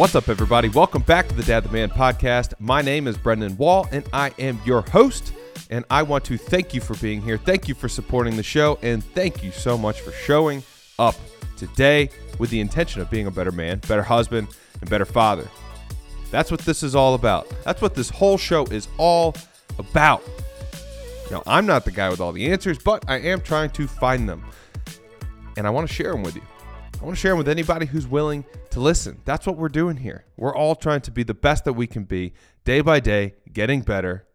What's up, everybody? Welcome back to the Dad the Man podcast. My name is Brendan Wall, and I am your host. And I want to thank you for being here. Thank you for supporting the show, and thank you so much for showing up today with the intention of being a better man, better husband, and better father. That's what this is all about. That's what this whole show is all about. Now, I'm not the guy with all the answers, but I am trying to find them. And I want to share them with you. I want to share them with anybody who's willing to listen. That's what we're doing here. We're all trying to be the best that we can be day by day, getting better.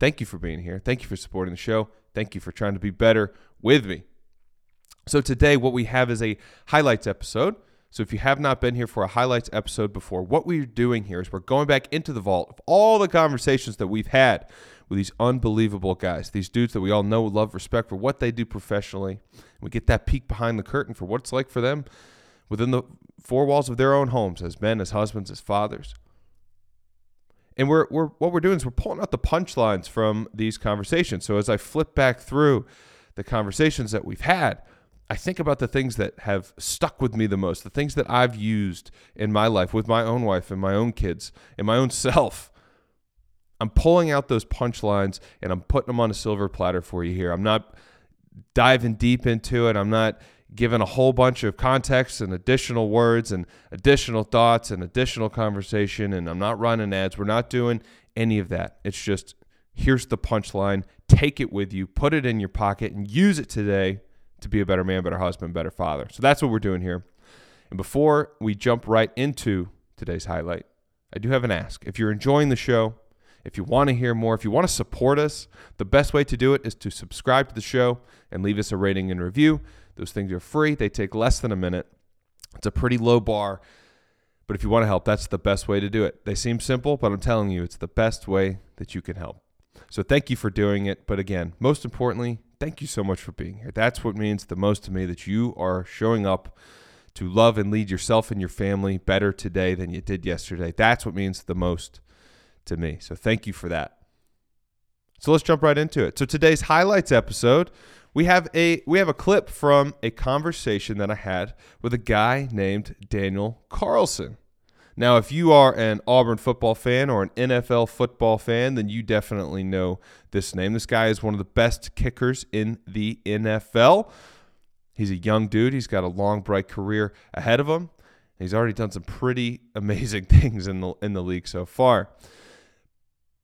Thank you for being here. Thank you for supporting the show. Thank you for trying to be better with me. So, today, what we have is a highlights episode. So, if you have not been here for a highlights episode before, what we're doing here is we're going back into the vault of all the conversations that we've had with these unbelievable guys, these dudes that we all know, love, respect for what they do professionally. We get that peek behind the curtain for what it's like for them within the four walls of their own homes as men, as husbands, as fathers. And we're, we're what we're doing is we're pulling out the punchlines from these conversations. So as I flip back through the conversations that we've had, I think about the things that have stuck with me the most, the things that I've used in my life with my own wife and my own kids and my own self. I'm pulling out those punchlines and I'm putting them on a silver platter for you here. I'm not diving deep into it. I'm not giving a whole bunch of context and additional words and additional thoughts and additional conversation. And I'm not running ads. We're not doing any of that. It's just here's the punchline. Take it with you, put it in your pocket, and use it today to be a better man, better husband, better father. So that's what we're doing here. And before we jump right into today's highlight, I do have an ask. If you're enjoying the show, if you want to hear more, if you want to support us, the best way to do it is to subscribe to the show and leave us a rating and review. Those things are free, they take less than a minute. It's a pretty low bar, but if you want to help, that's the best way to do it. They seem simple, but I'm telling you, it's the best way that you can help. So thank you for doing it. But again, most importantly, thank you so much for being here. That's what means the most to me that you are showing up to love and lead yourself and your family better today than you did yesterday. That's what means the most to me. So thank you for that. So let's jump right into it. So today's highlights episode, we have a we have a clip from a conversation that I had with a guy named Daniel Carlson. Now, if you are an Auburn football fan or an NFL football fan, then you definitely know this name. This guy is one of the best kickers in the NFL. He's a young dude. He's got a long, bright career ahead of him. He's already done some pretty amazing things in the in the league so far.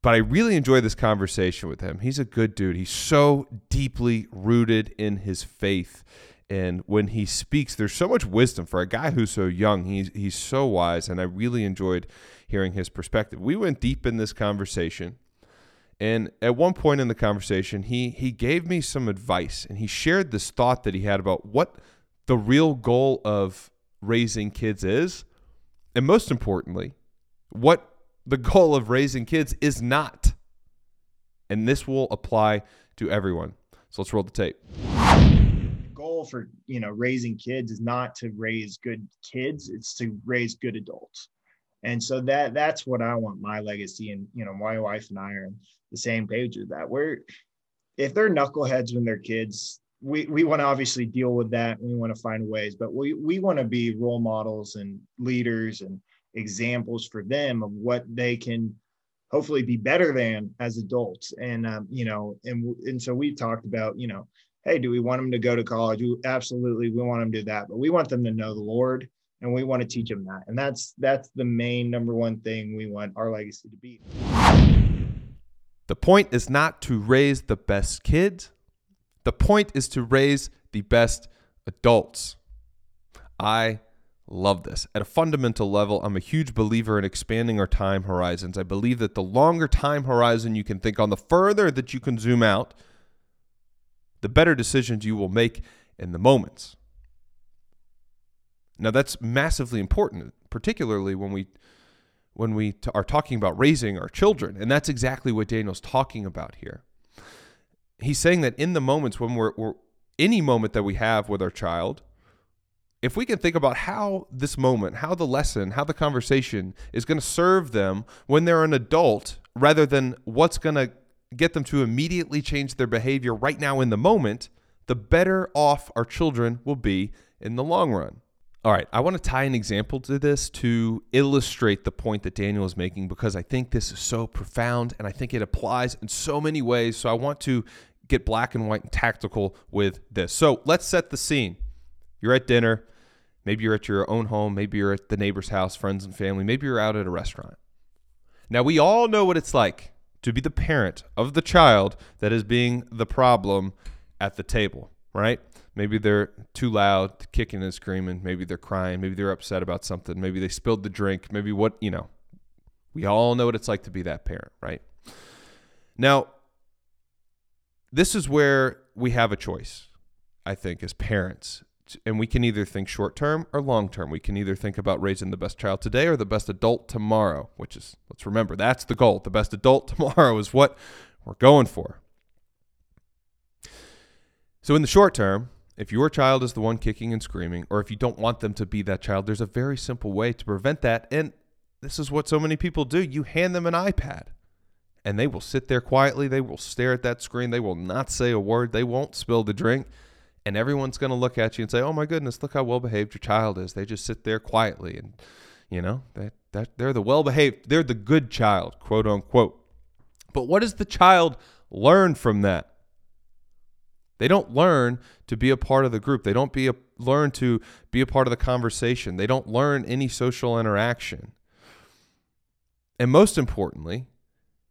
But I really enjoy this conversation with him. He's a good dude. He's so deeply rooted in his faith. And when he speaks, there's so much wisdom for a guy who's so young. He's he's so wise, and I really enjoyed hearing his perspective. We went deep in this conversation, and at one point in the conversation, he he gave me some advice, and he shared this thought that he had about what the real goal of raising kids is, and most importantly, what the goal of raising kids is not. And this will apply to everyone. So let's roll the tape. The goal for, you know, raising kids is not to raise good kids, it's to raise good adults. And so that that's what I want my legacy and you know my wife and I are on the same page with that. We're if they're knuckleheads when they're kids, we, we want to obviously deal with that. We want to find ways, but we, we want to be role models and leaders and examples for them of what they can hopefully be better than as adults. And um, you know and and so we've talked about you know hey do we want them to go to college? We, absolutely we want them to do that but we want them to know the lord and we want to teach them that. And that's that's the main number one thing we want our legacy to be. The point is not to raise the best kids. The point is to raise the best adults. I Love this. At a fundamental level, I'm a huge believer in expanding our time horizons. I believe that the longer time horizon you can think on, the further that you can zoom out, the better decisions you will make in the moments. Now that's massively important, particularly when we when we t- are talking about raising our children, and that's exactly what Daniel's talking about here. He's saying that in the moments when we're, we're any moment that we have with our child, if we can think about how this moment, how the lesson, how the conversation is going to serve them when they're an adult, rather than what's going to get them to immediately change their behavior right now in the moment, the better off our children will be in the long run. All right, I want to tie an example to this to illustrate the point that Daniel is making because I think this is so profound and I think it applies in so many ways. So I want to get black and white and tactical with this. So let's set the scene. You're at dinner, maybe you're at your own home, maybe you're at the neighbor's house, friends and family, maybe you're out at a restaurant. Now, we all know what it's like to be the parent of the child that is being the problem at the table, right? Maybe they're too loud, kicking and screaming. Maybe they're crying. Maybe they're upset about something. Maybe they spilled the drink. Maybe what, you know. We all know what it's like to be that parent, right? Now, this is where we have a choice, I think, as parents. And we can either think short term or long term. We can either think about raising the best child today or the best adult tomorrow, which is, let's remember, that's the goal. The best adult tomorrow is what we're going for. So, in the short term, if your child is the one kicking and screaming, or if you don't want them to be that child, there's a very simple way to prevent that. And this is what so many people do you hand them an iPad, and they will sit there quietly. They will stare at that screen. They will not say a word. They won't spill the drink. And everyone's going to look at you and say, oh my goodness, look how well behaved your child is. They just sit there quietly. And, you know, that, that, they're the well behaved, they're the good child, quote unquote. But what does the child learn from that? They don't learn to be a part of the group. They don't be a, learn to be a part of the conversation. They don't learn any social interaction. And most importantly,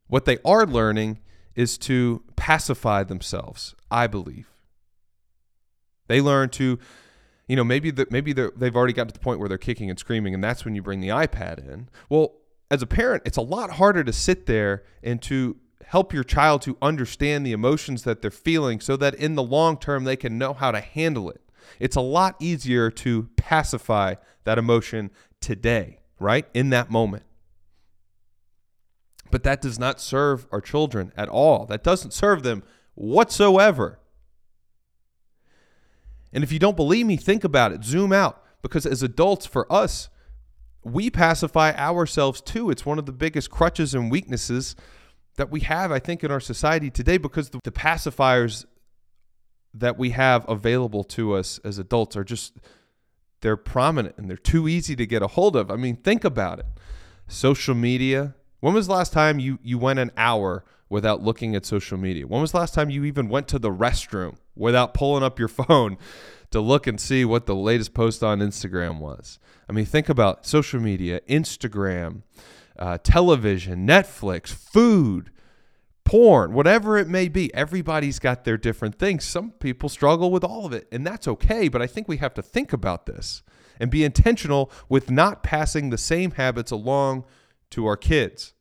what they are learning is to pacify themselves, I believe. They learn to, you know, maybe the, maybe they've already got to the point where they're kicking and screaming, and that's when you bring the iPad in. Well, as a parent, it's a lot harder to sit there and to help your child to understand the emotions that they're feeling so that in the long term they can know how to handle it. It's a lot easier to pacify that emotion today, right? In that moment. But that does not serve our children at all. That doesn't serve them whatsoever. And if you don't believe me, think about it. Zoom out. Because as adults, for us, we pacify ourselves too. It's one of the biggest crutches and weaknesses that we have, I think, in our society today because the, the pacifiers that we have available to us as adults are just they're prominent and they're too easy to get a hold of. I mean, think about it. Social media. When was the last time you you went an hour without looking at social media? When was the last time you even went to the restroom without pulling up your phone to look and see what the latest post on Instagram was? I mean, think about social media, Instagram, uh, television, Netflix, food, porn, whatever it may be. Everybody's got their different things. Some people struggle with all of it, and that's okay. But I think we have to think about this and be intentional with not passing the same habits along to our kids.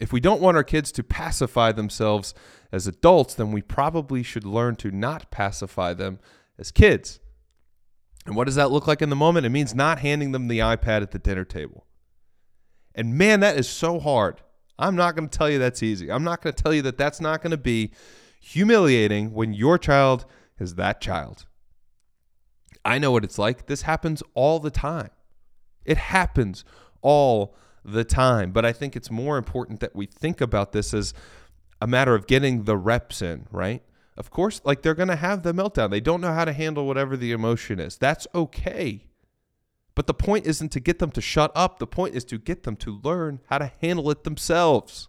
If we don't want our kids to pacify themselves as adults, then we probably should learn to not pacify them as kids. And what does that look like in the moment? It means not handing them the iPad at the dinner table. And man, that is so hard. I'm not going to tell you that's easy. I'm not going to tell you that that's not going to be humiliating when your child is that child. I know what it's like. This happens all the time. It happens all the time. But I think it's more important that we think about this as a matter of getting the reps in, right? Of course, like they're going to have the meltdown. They don't know how to handle whatever the emotion is. That's okay. But the point isn't to get them to shut up. The point is to get them to learn how to handle it themselves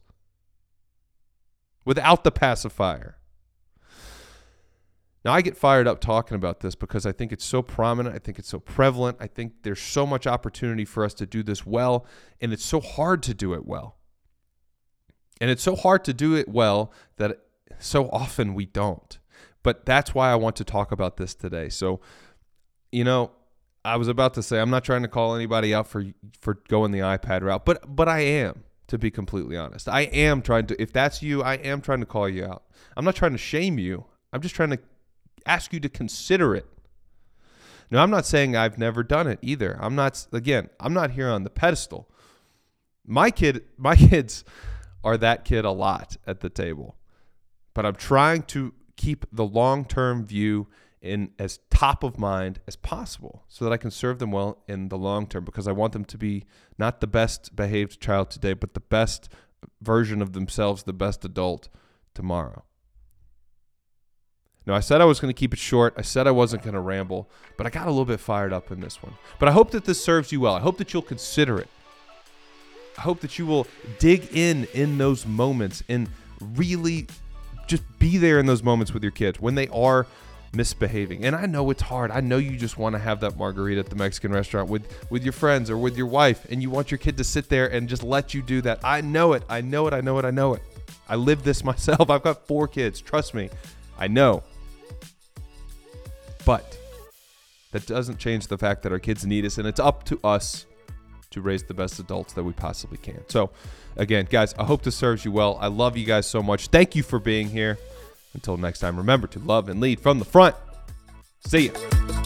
without the pacifier. Now, I get fired up talking about this because I think it's so prominent. I think it's so prevalent. I think there's so much opportunity for us to do this well, and it's so hard to do it well. And it's so hard to do it well that so often we don't. But that's why I want to talk about this today. So, you know, I was about to say I'm not trying to call anybody out for for going the iPad route, but but I am to be completely honest. I am trying to if that's you, I am trying to call you out. I'm not trying to shame you. I'm just trying to ask you to consider it. Now, I'm not saying I've never done it either. I'm not again, I'm not here on the pedestal. My kid my kids are that kid a lot at the table. But I'm trying to keep the long-term view in as top of mind as possible so that I can serve them well in the long term because I want them to be not the best behaved child today, but the best version of themselves, the best adult tomorrow. No, I said I was going to keep it short. I said I wasn't going to ramble, but I got a little bit fired up in this one. But I hope that this serves you well. I hope that you'll consider it. I hope that you will dig in in those moments and really just be there in those moments with your kids when they are misbehaving. And I know it's hard. I know you just want to have that margarita at the Mexican restaurant with with your friends or with your wife and you want your kid to sit there and just let you do that. I know it. I know it. I know it. I know it. I live this myself. I've got 4 kids. Trust me. I know. But that doesn't change the fact that our kids need us and it's up to us to raise the best adults that we possibly can. So, again, guys, I hope this serves you well. I love you guys so much. Thank you for being here. Until next time, remember to love and lead from the front. See ya.